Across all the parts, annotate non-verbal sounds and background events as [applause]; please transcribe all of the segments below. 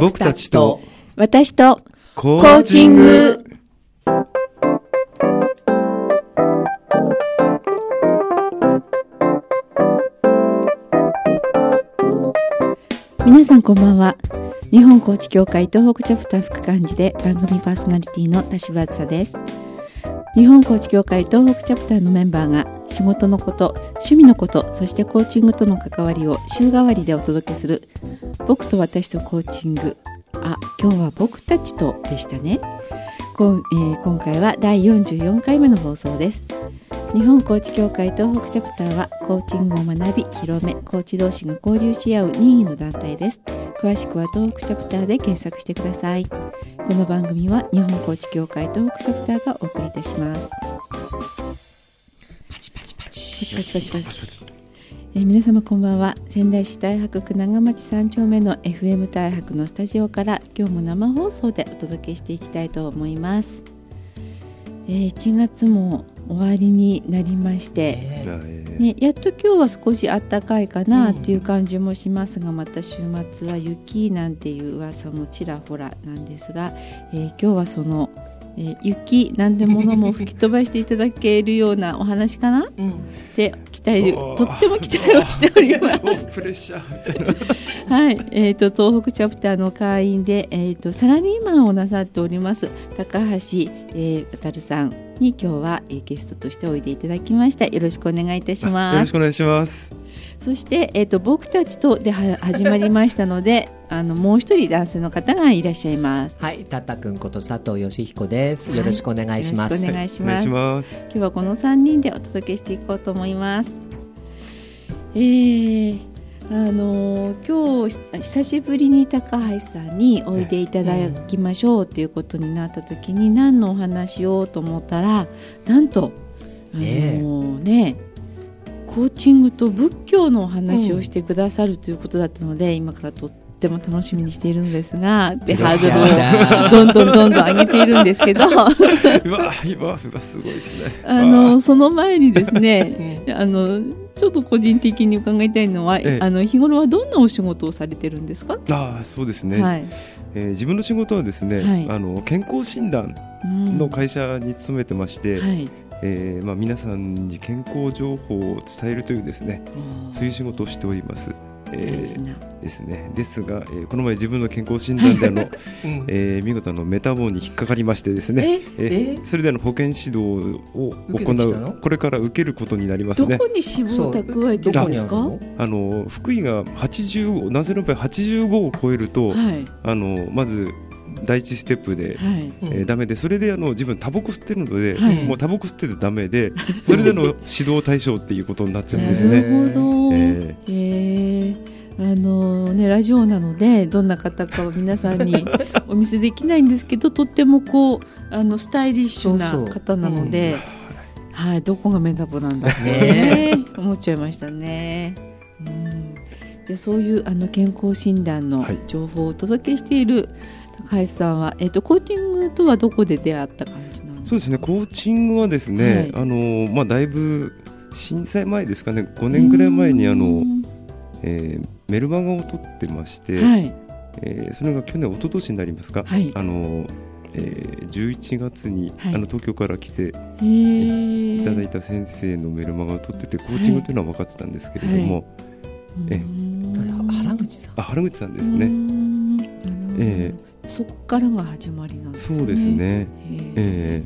僕たちと私とココーチング。皆さんこんばんは。日本コーチ協会東北チャプター副幹事で番組パーソナリティの田島梓です。日本コーチ協会東北チャプターのメンバーが仕事のこと趣味のことそしてコーチングとの関わりを週替わりでお届けする僕と私とコーチング。あ今日は僕たちとでしたね。こん、えー今回は第44回目の放送です。日本コーチ協会東北チャプターはコーチングを学び広めコーチ同士が交流し合う任意の団体です。詳しくは東北チャプターで検索してください。この番組は日本コーチ協会東北チャプターがお送りいたします。パチ。パチパチパチ。パチパチパチえー皆様こんばんは。仙台市太白区長町3丁目の FM 太白のスタジオから今日も生放送でお届けしていきたいと思います、えー1月も終わりになりまして、えね、やっと今日は少し暖かいかなっていう感じもしますが、また週末は雪なんていう噂もちらほらなんですが、えー今日はその、えー雪なんてものも吹き飛ばしていただけるようなお話かな？[laughs] って期待とっても期待をしております。[laughs] プレッシャー [laughs] はい、えー、と東北チャプターの会員で、えー、とサラリーマンをなさっております高橋、えー、渡さんに今日は、えーゲストとしておいでいただきました。よろしくお願いいたしよます。ろしくお願いしますそして、えー、と僕たちとでは始まりましたので [laughs] あのもう一人男性の方がいらっしゃいますはい、たったくんこと佐藤義彦です。はいよろしくお願いします。よろしくお願いしますます今日はこの3人でお届けしていこうと思います。えーあのー今日久しぶりに高橋さんにおいでいただきましょうということになった時に何のお話をと思ったらなんとあのーねコーチングと仏教のお話をしてくださるということだったので、今からとっても楽しみにしているんですがでハードルをどんどんどんどん上げているんですけど。[laughs] すごいですね。あのその前にですね [laughs] あのちょっと個人的に伺いたいのは、ええ。あの日頃はどんなお仕事をされてるんですか、ああそうですね、はい、えー自分の仕事はですね、はい。あの健康診断うん。の会社に勤めてまして、はい、えーまあ、皆さんに健康情報を伝えるというですねそういう仕事をしております。えーですね、ですが、えーこの前自分の健康診断であの、[laughs] うん。えー見事あのメタボに引っかかりましてですね、え？ーえ？それであの保健指導を行うこれから受けることになりますね。どこに脂肪を蓄えてるんですか？あの福井が80ナゼロペ85を超えると、はい。あのまず第一ステップで、はい。えーダメでそれであの自分タバコ吸ってるので、はい。もうタバコ吸っててダメでそれでの指導対象っていうことになっちゃうんですなね。るほど、ええー。あのね、ラジオなのでどんな方かは皆さんに [laughs] お見せできないんですけどとってもこうあのスタイリッシュな方なので、はい、どこがメタボなんだってね。思っちゃいましたね。うん、でそういうあの健康診断のはい。情報をお届けしている高橋さんは、えっとコーチングとはどこで出会った感じなんですそうですね。コーチングはですね、はい。あのまあ、だいぶ震災前ですかね。5年ぐらい前にあの、うん。えーメルマガを取ってまして、はい。えーそれが去年一昨年になりますか、はい。あのえー11月に、はい。あの東京から来てへー。いただいた先生のメルマガを取っててコーチングというのは分かってたんですけれども、え原口さん。あ原口さんですうね、えそっからが始まりなんですね。そうですね、へー。え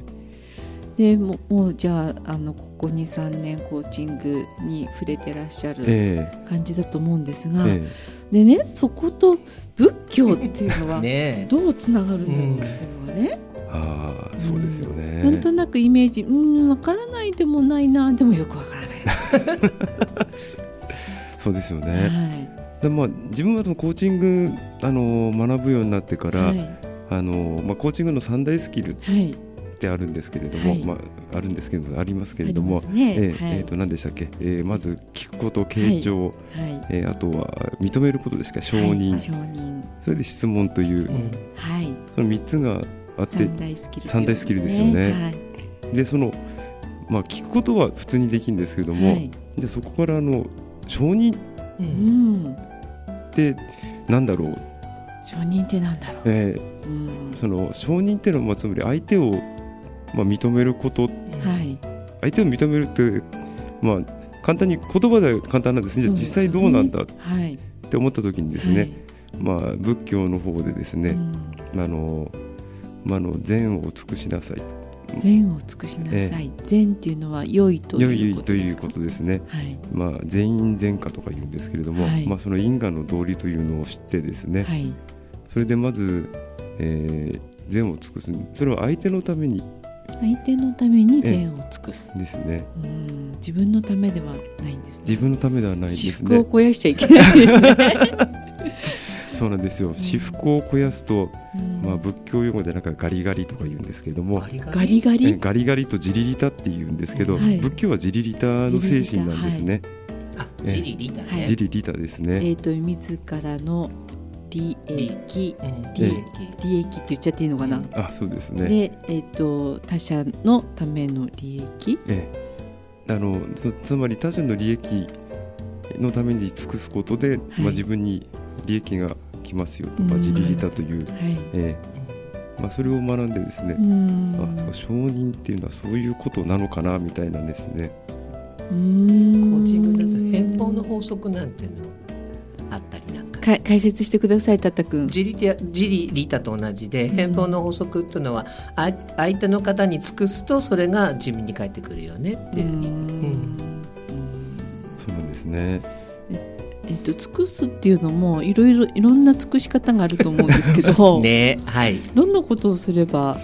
でももうじゃああのここ23年コーチングに触れてらっしゃーるえ感じだと思うんですが、ーえ。でねそこと仏教っていうのは [laughs] ねどうつながるんだろうっていうのがね、ーああそうですよね、なんとなくイメージうんわからないでもないなでもよくわからない、[laughs] そうですよね、はでまあ、自分はそのコーチングあの学ぶようになってかい、ら、はい。あのまあ、コーチングの三大スキルっはい。てあるんですけれども、はい。まあ、あるんですけれどもありますけれどあもね。えーはい。えーと何でしたっけ、えーまず聞くこと傾聴、はい。えーあとは認めることですか？承認、はい。承認。それで質問という。はい。その3つがあって三大スキル三大スキル。ですよね。はい。でその、まあ、聞くことは普通にできるんですけども、はい。でそこからあの承認。ううんんってなんだろう。承認ってなんだろう、えうん。ーその承認っていうのはまあつまり相手をまあ認めること。はい。相手を認めるってまあ簡単に言葉では簡単なんですね。じゃあ実際どうなんだ？っはい。て思った時にですね、まあ仏教の方でですね、はいうん。あのまああの善を尽くしなさい善を尽くしなさい、善っていうのは良いと良いういということですかことですね。はい。まあ善因善果とか言うんですけれども、はい。まあその因果の道理というのを知ってですね、はい。それでまず、えー善を尽くす。それは相手のために。相手のために善を尽くす、ですね。うん、自分のためではないんですね。自分のためではないで私すね。服を肥やしちゃいけないですね、[laughs] そうなんですよ。私服を肥やすと、うん。まあ、仏教用語でなんかガリガリとか言うんですけれどもガリガリ？ガリガえリとジリリタって言うんですけど、はい。仏教はジリリタの精神なんですね、あジリリだね、はい。ジリリタですね、えっ、と自らの利益うん。利益。利益って言っちゃっていいのかな、あそうですね。で、えっと他者のための利益？ええ、あのつつまり他者の利益のために尽くすことで、まあ、自分に利益が来ますよと、まあ、うん。自利利他という、はい。ええ。まあ、それを学んでですねう、ん。あ承認っていうのはそういうことなのかなみたいなんですね。うん。コーチングだと返報の法則なんていうのもあったりなんか。か解説してくださいたったくんジリティアジリリタと同じで返報の法則っていうのは、あ相手の方に尽くすとそれが自分に返ってくるよねっていう。ふうに、うん。そうなんですね。えっと尽くすっていうのもいろいろいろんな尽くし方があると思うんですけど、[laughs] ねはい。どんなことをすれば、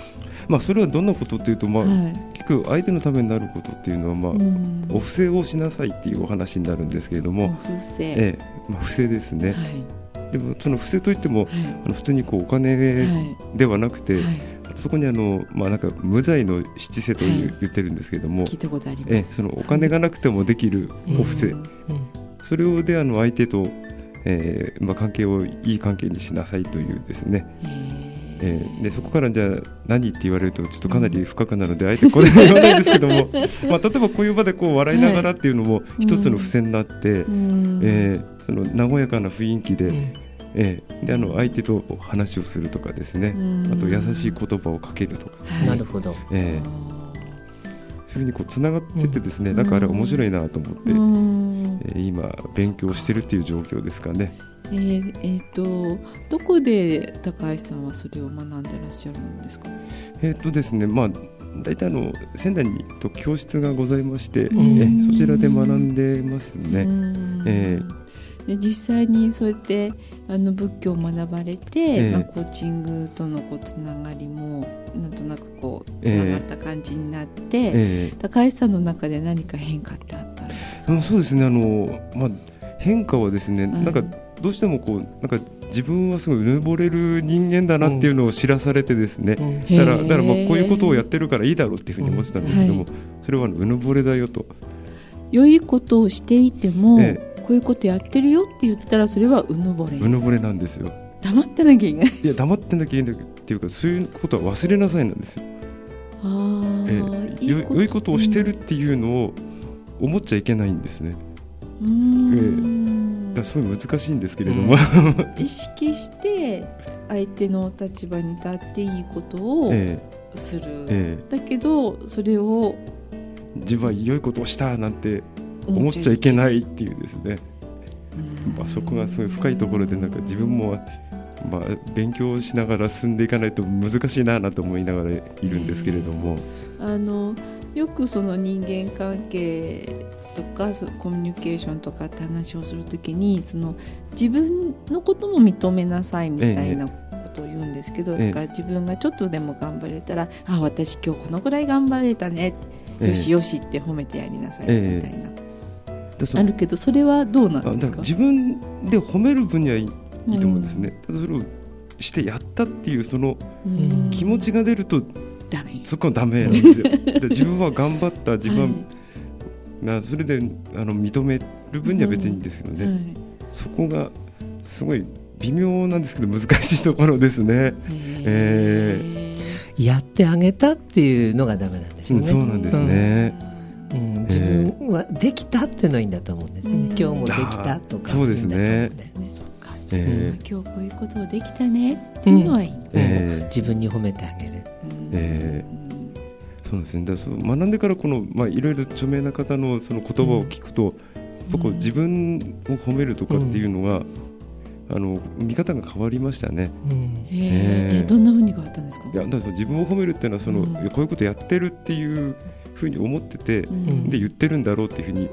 まあそれはどんなことっていうと、まあはい結局相手のためになることっていうのは、まあうん。お布施をしなさいっていうお話になるんですけれどおも、布施、ええまあ、布施ですね。はい。でもその布施といってもはい。あの普通にこうお金はいではなくて、はい。そこにあの、まあ、なんか無罪の七世という、はい。言ってるんですけれども聞いたことありえます。そのお金がなくてもできるお布施、うんそれをであの相手と、えーまあ、関係をいい関係にしなさいというですね、ええーでそこからじゃあ何って言われるとちょっとかなり深くなるので、あえてこれは言わないんですけども、[laughs] まあ、例えばこういう場でこう笑いながらっていうのも一つの付箋になって、うん。えーその和やかな雰囲気で,、うん。えーであの相手と話をするとかですね、あと優しい言葉をかけるとか、はい。なるほど。えーそういうふうにこうつながっててですね、うんなんかあれ面白いなと思って、うんえー今勉強してるっていう状況ですかね。えーえーとどこで高橋さんはそれを学んでらっしゃるんですか？えっ、とですねまあ大体あの仙台にと教室がございまして、うんえそちらで学んでますね。うんえで実際にそうやってあの仏教を学ばれて、ええ。まあ、コーチングとのこうつながりもなんとなくこうつえ。えながった感じになって、え高橋さんの中で何か変化ってあったんですか？あのそうですね。あの、まあ、変化はですね、ん。なんかどうしてもこうなんか自分はすごいうぬぼれる人間だなっていうのを知らされてですね、うん。だからだからまあこういうことをやってるからいいだろうっていうふうに思ってたんですけども、うんそれはうぬぼれだよと、良いことをしていても、えこういうことやってるよって言ったらそれはうぬぼれ。うぬぼれなんですよ。黙ってなきゃいけない。いや黙ってなきゃいけないっていうかそういうことは忘れなさいなんですよ。あーええ。よ良いことをしてるっていうのを思っちゃいけないんですね。うーん。だからすごい難しいんですけれども、意識して相手の立場に立っていいことをえする、ええ。だけどそれをえ自分は良いことをしたなんて思っちゃいけないっていうですね、まあ、そこがすごい深いところでなんか自分も、まあ、勉強しながら進んでいかないと難しいななと思いながらいるんですけれども、あのよくその人間関係とかそのコミュニケーションとかって話をするときにその自分のことも認めなさいみたいなことを言うんですけど、ええ。だから自分がちょっとでも頑張れたら「あ私今日このぐらい頑張れたね」ええ。よしよしって褒めてやりなさいええみたいな、あるけどそれはどうなんですか？自分で褒める分にはいいと思うんですね、ね、ただそれをしてやったっていうそのうん。気持ちが出るとダメ。そこはダメなんですよ。[laughs] で自分は頑張った自分は、はい。まあそれであの認める分には別にいいんですけどね、はい。そこがすごい微妙なんですけど難しいところですね。えやってあげたっていうのがダメなんでしょうね、うんそうなんですね。うん自分はできたっていうのはいいんだと思うんですよね、うん。今日もできたとか。そうですね。え今日こういうことをできたねっていうのはいい、ーえー自分に褒めてあげる。うん。えそうなんですねだそう学んでからこの、まあ、いろいろ著名な方のその言葉を聞くと、やっぱこう自分を褒めるとかっていうのが、あの見方が変わりましたね。うん。へー。えーえどんな風に変わったんですか？いやだから自分を褒めるっていうのはその、こういうことやってるっていうふうに思ってて、うん。で言ってるんだろうっていうふうに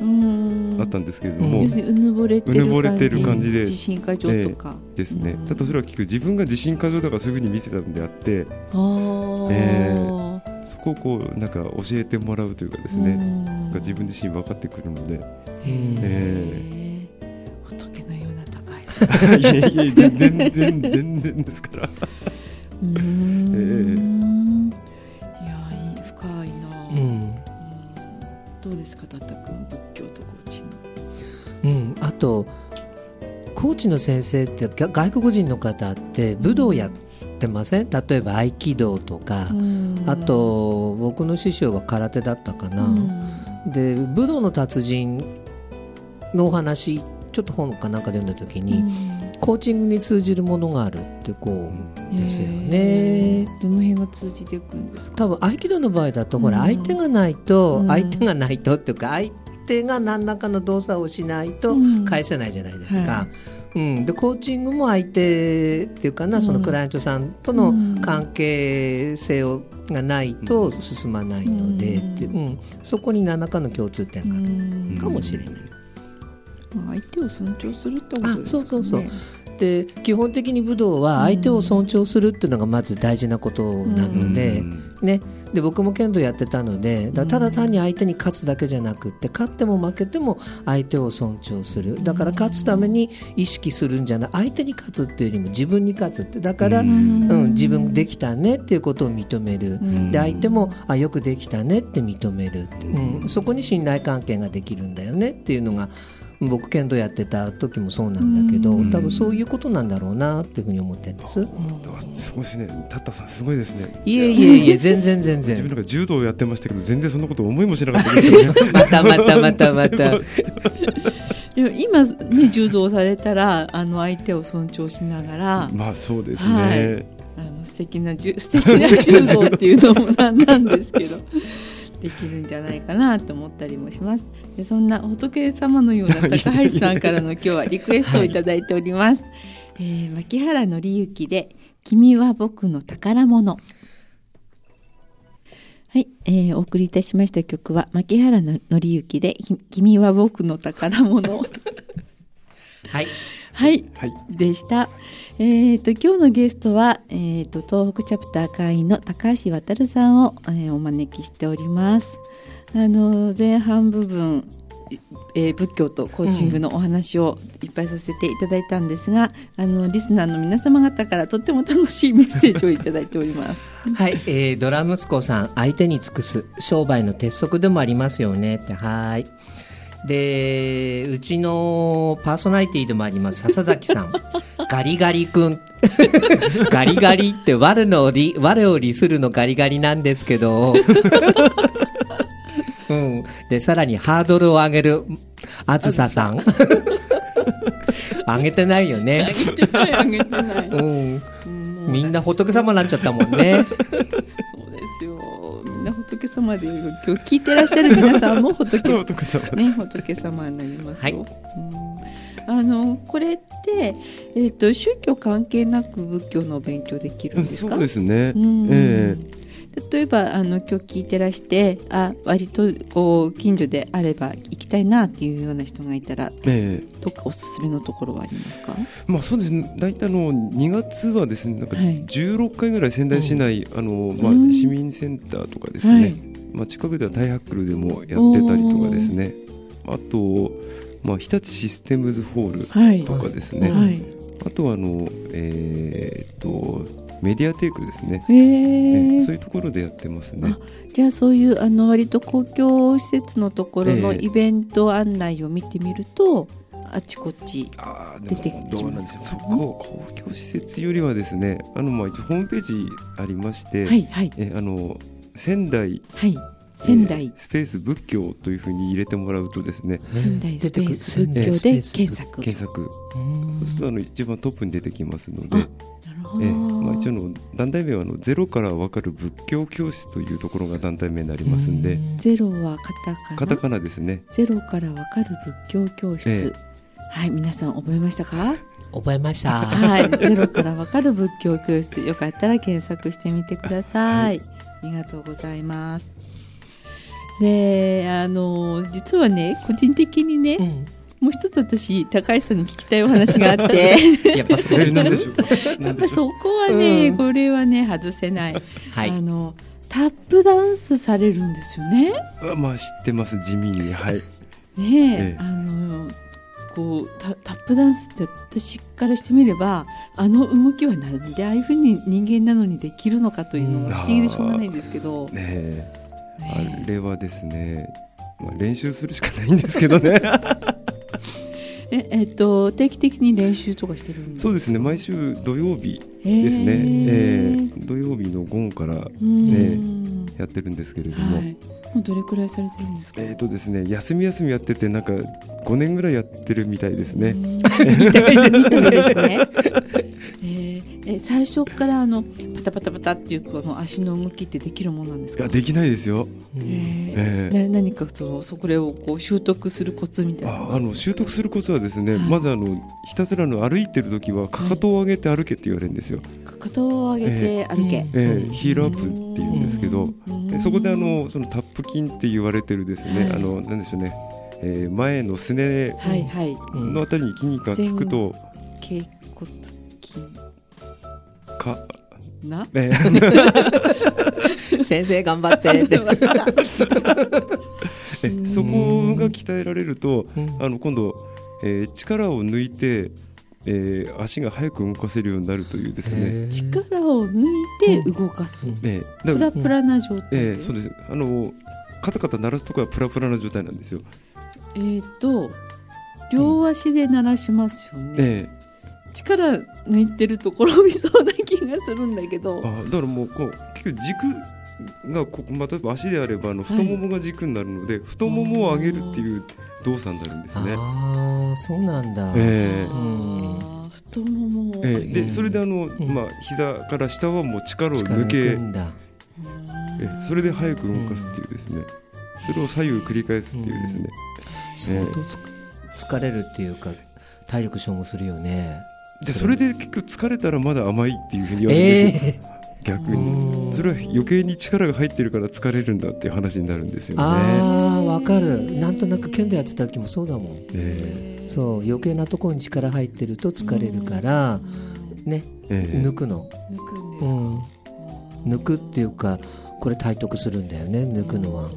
うん。あったんですけれどうんも、うぬぼれてるうぬぼれてる感じで自信過剰とか、ですね、うん。だとそれは聞く自分が自信過剰だからそういうふうに見せたんであってあー。えそこをこうなんか教えてもらうというかですね、うん。自分自身分かってくるのでへえー仏のような高い。[laughs] いやいや全然全然ですから。[laughs] うーんとコーチの先生ってが外国人の方って武道やってません？例えば合気道とか、あと僕の師匠は空手だったかな、で武道の達人のお話ちょっと本かなんかで読んだ時に、コーチングに通じるものがあるってこうですよね。どの辺が通じていくんですか？多分合気道の場合だと、ほらうん。相手がないと、うん。相手がないとっていうか相手が何らかの動作をしないとうん。返せないじゃないですか。はうん、でコーチングも相手っていうかな、そのクライアントさんとのうん。関係性をがないと進まないので、うんっていう。うん、そこに何らかの共通点があるうんかもしれない。まあ相手を尊重するってことですかね。あそうそうそうで基本的に武道は相手を尊重するっていうのがまず大事なことなので,、ね、で僕も剣道やってたのでだただ単に相手に勝つだけじゃなくって勝っても負けても相手を尊重する。だから勝つために意識するんじゃない。相手に勝つっていうよりも自分に勝つって。だから、ううんん自分できたねっていうことを認める。うん。で相手もあよくできたねって認める、うん。うん、そこに信頼関係ができるんだよねっていうのが僕剣道やってた時もそうなんだけど、うん。多分そういうことなんだろうなっていうふうに思ってるんです。だからすごいですね。タッタさんすごいですね。いえいえいえ全然全自分然なんか柔道をやってましたけど全然そんなこと思いもしなかったですよねまたまたまたまた。[laughs] でも今ね柔道されたらあの相手を尊重しながら、まあそうですはね、あの素敵なじゅ [laughs] 素敵な柔道っていうのもなんなんですけどできるんじゃないかなと思ったりもします。でそんな仏様のような高橋さんからの今日はリクエストをいただいております、えー牧原紀之で「君は僕の宝物」はい、えーお送りいたしました曲は牧原の紀之でき「君は僕の宝物」はいはいはいでした。えっ、と今日のゲストはえっ、と東北チャプター会員の高橋渉さんを、えーお招きしております。あの前半部分、えー仏教とコーチングのお話をいっぱいさせていただいたんですが、あのリスナーの皆様方からとっても楽しいメッセージをいただいております。[laughs] はい、えードラ息子さん相手に尽くす商売の鉄則でもありますよねってはいでうちのパーソナリティでもあります笹崎さん。[laughs] ガリガリ君。[laughs] ガリガリって我のり我を利するのガリガリなんですけど。[laughs] うん、でさらにハードルを上げるあずささん。上げてないよね、あげてないあげてない。うん、うん。みんな仏様になっちゃったもんね仏様で今日聞いてらっしゃる皆さんも仏様仏様ね、仏様になりますよ。はい。うん。あのこれって、えっと宗教関係なく仏教のお勉強できるんですか？そうですね、うん。え例えばあの今日聞いてらしてあ割とこう近所であれば行きたいなっていうような人がいたらええ。どっかおすすめのところはありますか？えまあそうですね。大体あの2月はですねなんかはい。16回ぐらい仙台市内、あのまあうん。市民センターとかですね、はい。まあ近くではタイハックルでもやってたりとかですね。あとまあ日立システムズホールはい。とかですね、はい。あとはあのえーっとメディアテイクですね、へえええそういうところでやってますね。あじゃあそういうあの割と公共施設のところのええ。イベント案内を見てみると、あちこち出てきますどうなんですよそこ公共施設よりはですねあのまあホームページありまして、はいはい。えあの仙台はい仙台。スペース仏教というふうに入れてもらうとですね。仙台スペース仏教で検索。検索。そうするとあの一番トップに出てきますので。なるほど、えまあ、一応の団体名はあのゼロから分かる仏教教室というところが団体名になりますんで。ゼロはカタカナ。カタカナですね。ゼロから分かる仏教教室、えはい皆さん覚えましたか？覚えました。はい。ゼロから分かる仏教教室。よかったら検索してみてください、ありがとうございますであの実はね個人的にね、うん。もう一つ私高橋さんに聞きたいお話があって。[laughs] やっぱそこえ何でしょう。かやっぱそこはね、うん。これはね外せない、はい。あのタップダンスされるんですよね。まあ知ってます地味に。はい。ねえ、ええ。あのこうタタップダンスって私からしてみればあの動きはなんでああいうふうに人間なのにできるのかというのが不思議でしょうがないんですけど、ねえねあれはですね、まあ、練習するしかないんですけどね。[laughs] ええっと定期的に練習とかしてるんですそうですね毎週土曜日でですね、えー土曜日の午後からうん。やってるんですけれども、はい、もうどれくらいされてるんですか、えーとですね、休み休みやっててなんか5年ぐらいやってるみたいですね。うん。[laughs] みたいですね。[laughs] えーえ最初からあのパタパタパタっていうこの足の動きってできるものなんですか？できないですよ。うんえー。ええ。な何かそのそこれをこう習得するコツみたいな？ああの習得するコツはですね、はい。まずあのひたすらの歩いてる時はかかとを上げて歩けって言われるんですよ。かかとを上げて歩け。えーヒールアップって言うんですけど、そこであのそのタップ筋って言われてるですね、はい。あのなんでしょうね、えー前のすねはいはい。うんのあたりに筋肉がつくと、頸骨筋か、な？えー [laughs] 先生頑張って [laughs] ってそこが鍛えられると、うんあの今度、えー力を抜いて、えー足が速く動かせるようになるというですね、力を抜いて動かす。うんえープだからラプラな状態で？えーそうですあのカタカタ鳴らすところはプラプラな状態なんですよ。えーと両足で鳴らしますよね。え力抜いてると転びそうな気がするんだけど。ーあだからもうこう結局軸がここ、まあ、例えば足であればあの太ももが軸になるので、太ももを上げるっていう動作になるんですね。ああそうなんだ、えあー太ももをえーでそれであの、ん。まあ膝から下はもう力を力抜抜けくんだ。えーそれで速く動かすっていうですね、それを左右繰り返すっていうですね、相当つ疲れるっていうか体力消耗するよねでそれで結局疲れたらまだ甘いっていうふうに言われる。んですよ、え。逆うん。にそれは余計に力が入ってるから疲れるんだっていう話になるんですよね。ああわかる。なんとなく剣道やってた時もそうだもん。えそう余計なところに力入ってると疲れるからねえええ。抜くの、抜くんですか、うん、抜くっていうかこれ体得するんだよね抜くのは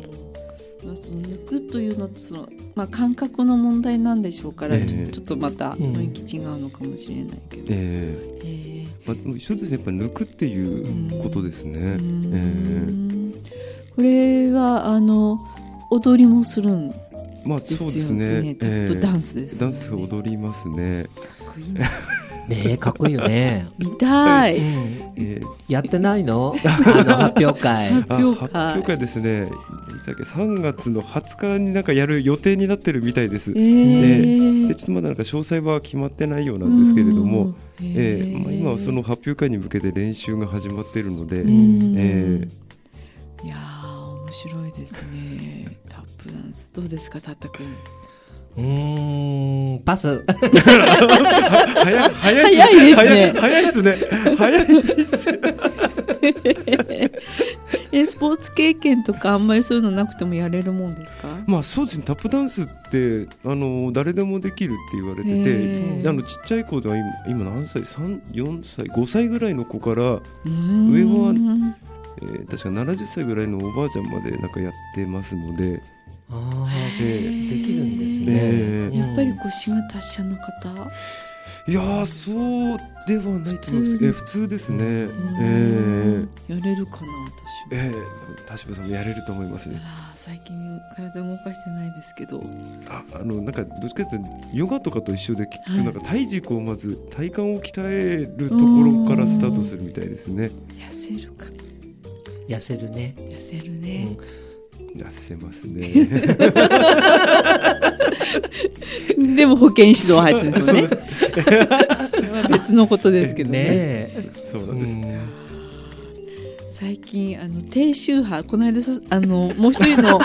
まあ、その抜くというのとその、まあ、感覚の問題なんでしょうから、ええ。ちょちょっとまたん雰囲気違うのかもしれないけど、ええ。えまあ、一緒ですね。やっぱ抜くっていうことですね。ーうえん。これはあの踊りもするんでえまあすよそうですね。ね。タップダンススですダンよね、ス踊りますね。かっこいいなねえかっこいいよね、見たい、うん、ええ。やってないの？[laughs] あの発表会。あ発表会。発表会ですね。いつだっけ3月の20日になんかやる予定になってるみたいです。えー。でちょっとまだなんか詳細は決まってないようなんですけれども、うん。ええまあ、今はその発表会に向けて練習が始まっているので、うん。えいやー面白いですね。タップダンス。どうですかたったくんうーんパス。早い早い早いですね。早いですね。早いですね [laughs] えスポーツ経験とかあんまりそういうのなくてもやれるもんですか？まあそうですね。タップダンスってあの誰でもできるって言われてへてあのちっちゃい子では今今何歳？3 4歳？5歳ぐらいの子から、上上はえー確か70歳ぐらいのおばあちゃんまでなんかやってますのでああそうへでーきるんですね、えー。やっぱり腰が達者の方？いやーそうではないと思います。普通えー普通ですね、えうん。ー。やれるかな私も。えー、田島さんもやれると思います。ね最近体動かしてないですけど。ああのなんかどっちかというとヨガとかと一緒で結はい。局なんか体軸をまず体幹を鍛えるところからスタートするみたいですね。痩せるか痩せるね、痩せるうねん、痩せますね。でも保健指導入ってるんです。よね別のことですけどね。ね。そうなんです、最近あの低周波この間さあのもう一人の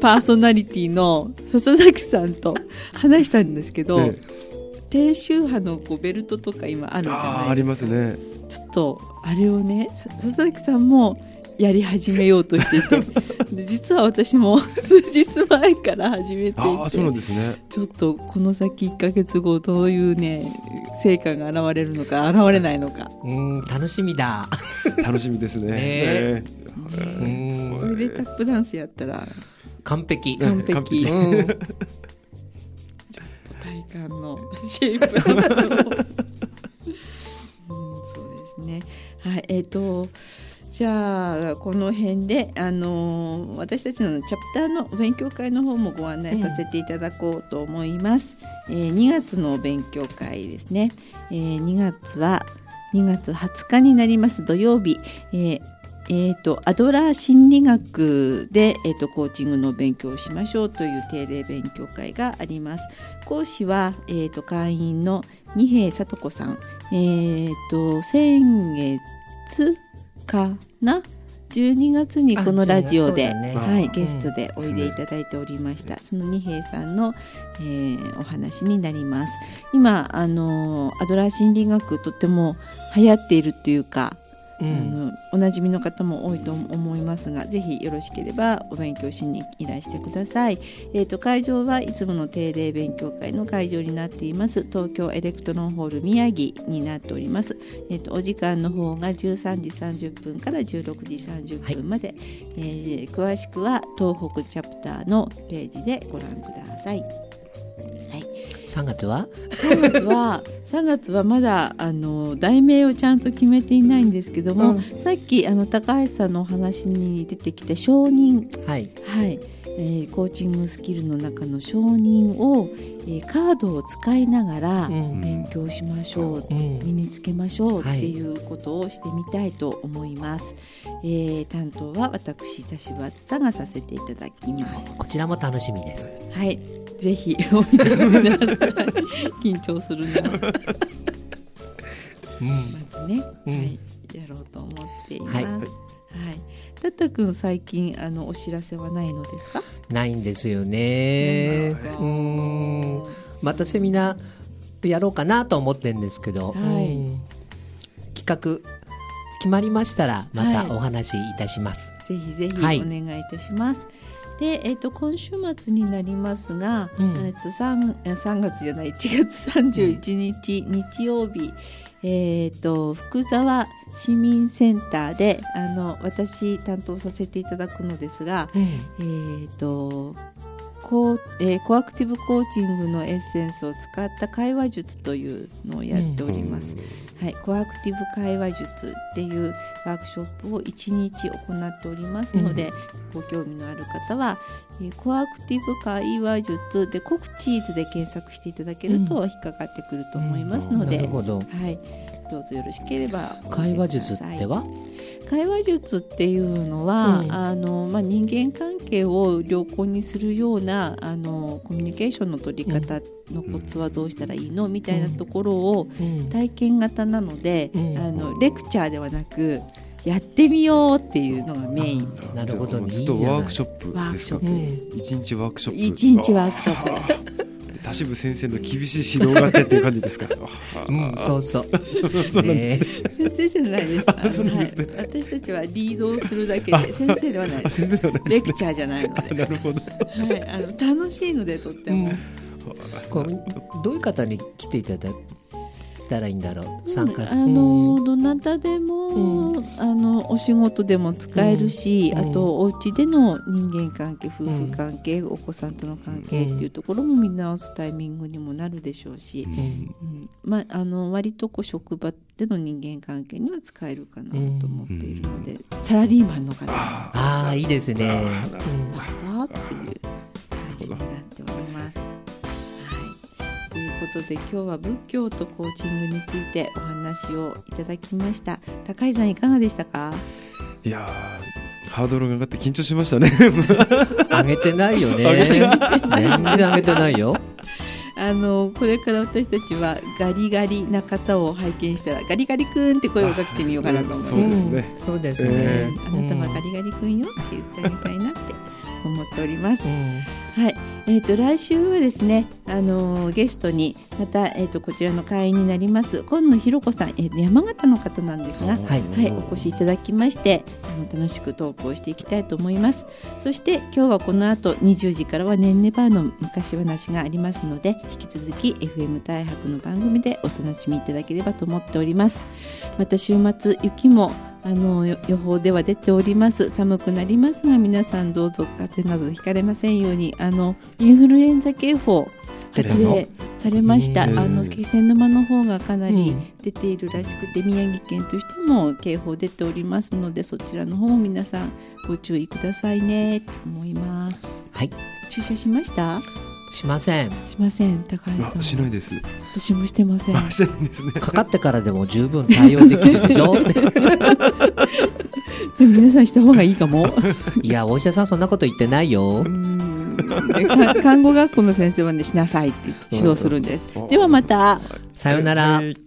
パーソナリティの笹崎さんと話したんですけど、で低周波のこうベルトとか今あるじゃあないですか。ますね。ちょっとあれをねさ笹崎さんもやり始めようとしていて。[laughs] で実は私も [laughs] 数日前から始めていて。ああそうなんですね。ちょっとこの先1か月後どういうね成果が現れるのか現れないのか。うん。楽しみだ。[laughs] 楽しみですね。ね。えうん。これでタップダンスやったら。完璧。完璧。完璧。うん。体幹のシェイプアップをうん、そうですね。はい、えっ、と。じゃあこの辺で、あのー私たちのチャプターの勉強会の方もご案内させていただこうと思います。えー2月の勉強会ですね。えー2月は2月20日になります土曜日、えーえーとアドラー心理学で、えー、とコーチングの勉強をしましょうという定例勉強会があります。講師は、えー、と会員の二瓶聡子さん、えー、と先月かな？12月にこのラジオで、ね。はい、うん。ゲストでおいでいただいておりました、その二瓶さんの、えーお話になります。今あのアドラー心理学とても流行っているというかあうんのおなじみの方も多いと思いますがぜひよろしければお勉強しにいらしてください、えー、と会場はいつもの定例勉強会の会場になっています。東京エレクトロンホール宮城になっております、えー、とお時間の方が13時30分から16時30分まで、えー詳しくは東北チャプターのページでご覧ください3月は？3月は3月はまだあの題名をちゃんと決めていないんですけども、うん。さっきあの高橋さんのお話に出てきた承認、はい。はいえーコーチングスキルの中の承認を、えーカードを使いながらうん勉強しましょう、うん身につけましょうってはいいうことをしてみたいと思います。えー担当は私田柴梓がさせていただきます。こちらも楽しみですはい、ぜひおいでください。緊張するの。う [laughs] んまずね、うんはい、やろうと思っています。ははい。い。たったくん最近あのお知らせはないのですか？ないんですよね。うん。またセミナーやろうかなと思ってるんですけど、はい。うん。企画決まりましたらまはい。たお話しいたします、ぜひぜひおはい。願いいたします。で、えっ、と今週末になりますが、うんえっ、と三三月じゃない1月31日、日曜日。えっ、と福沢市民センターであの私担当させていただくのですが、えー、とコーえーコアクティブコーチングのエッセンスを使った会話術というのをやっております。はい、コアクティブ会話術っていうワークショップを1日行っておりますので、ご興味のある方は、えーコアクティブ会話術でコクチーズで検索していただけると引っかかってくると思いますのなで、はい、どうぞよろしければお会話術っては？会話術っていうのは、うん。あのまあ、人間関係を良好にするようなあのコミュニケーションの取り方のコツはどうしたらいいの？みたいなところをうん。体験型なので、うん。あのレクチャーではなくやってみようっていうのがメイン。でなるほど。ねずっとワークショップワークショですかップです。一日ワークショップ。一日ワークショップです。[laughs] 田渋先生の厳しい指導があってっていう感じですかうん、そうそう。そうなんね先生じゃないです。かそうですねはい、私たちはリードをするだけで先生ではないです。先生ではないですレクチャーじゃないので、なるほどはい、あの楽しいのでとっても。こうどういう方に来ていただいたらいいんだろう？参加。あのどなたでも、あのお仕事でも使えるし、うん。あとお家での人間関係夫婦関係、お子さんとの関係っていうところも見直すタイミングにもなるでしょうし、うん。うん。まあ、あの割とこう職場での人間関係には使えるかなと思っているので、サラリーマンの方。にああ、いいですね。ことで今日は仏教とコーチングについてお話をいただきました。高井さんいかがでしたか？いやハードルが上がって緊張しましたね。上げてないよね。[laughs] 全然上げてないよ。あのこれから私たちはガリガリな方を拝見したらガリガリ君って声をかけてみようかなと思います。そうですね。うんそうですね、えあなたはガリガリ君よって言ってあげたいなって思っております。うん。はい、えっ、と来週はですね、あのーゲストにまたえっ、とこちらの会員になります今野ひろ子さん、えー山形の方なんですが、はい。はい、お越しいただきましてあの楽しくトークをしていきたいと思います。そして今日はこの後20時からはねんねバーの昔話がありますので引き続き FM 大白の番組でお楽しみいただければと思っております。また週末雪もあのよ予報では出ております。寒くなりますが皆さんどうぞ風邪などひかれませんようにあのインフルエンザ警報発令されました。あうんの気仙沼の方がかなりうん出ているらしくて、宮城県としても警報出ておりますのでそちらの方も皆さんご注意くださいねと思います。はい注射しました？しませんしません高橋さん。あしないです私もしてません。ねかかってからでも十分対応できるでしょ？で [laughs] も皆さんした方がいいかも。いやお医者さんそんなこと言ってないよ看護学校の先生はねしなさいって指導するんです。ではまた。さよなら、はい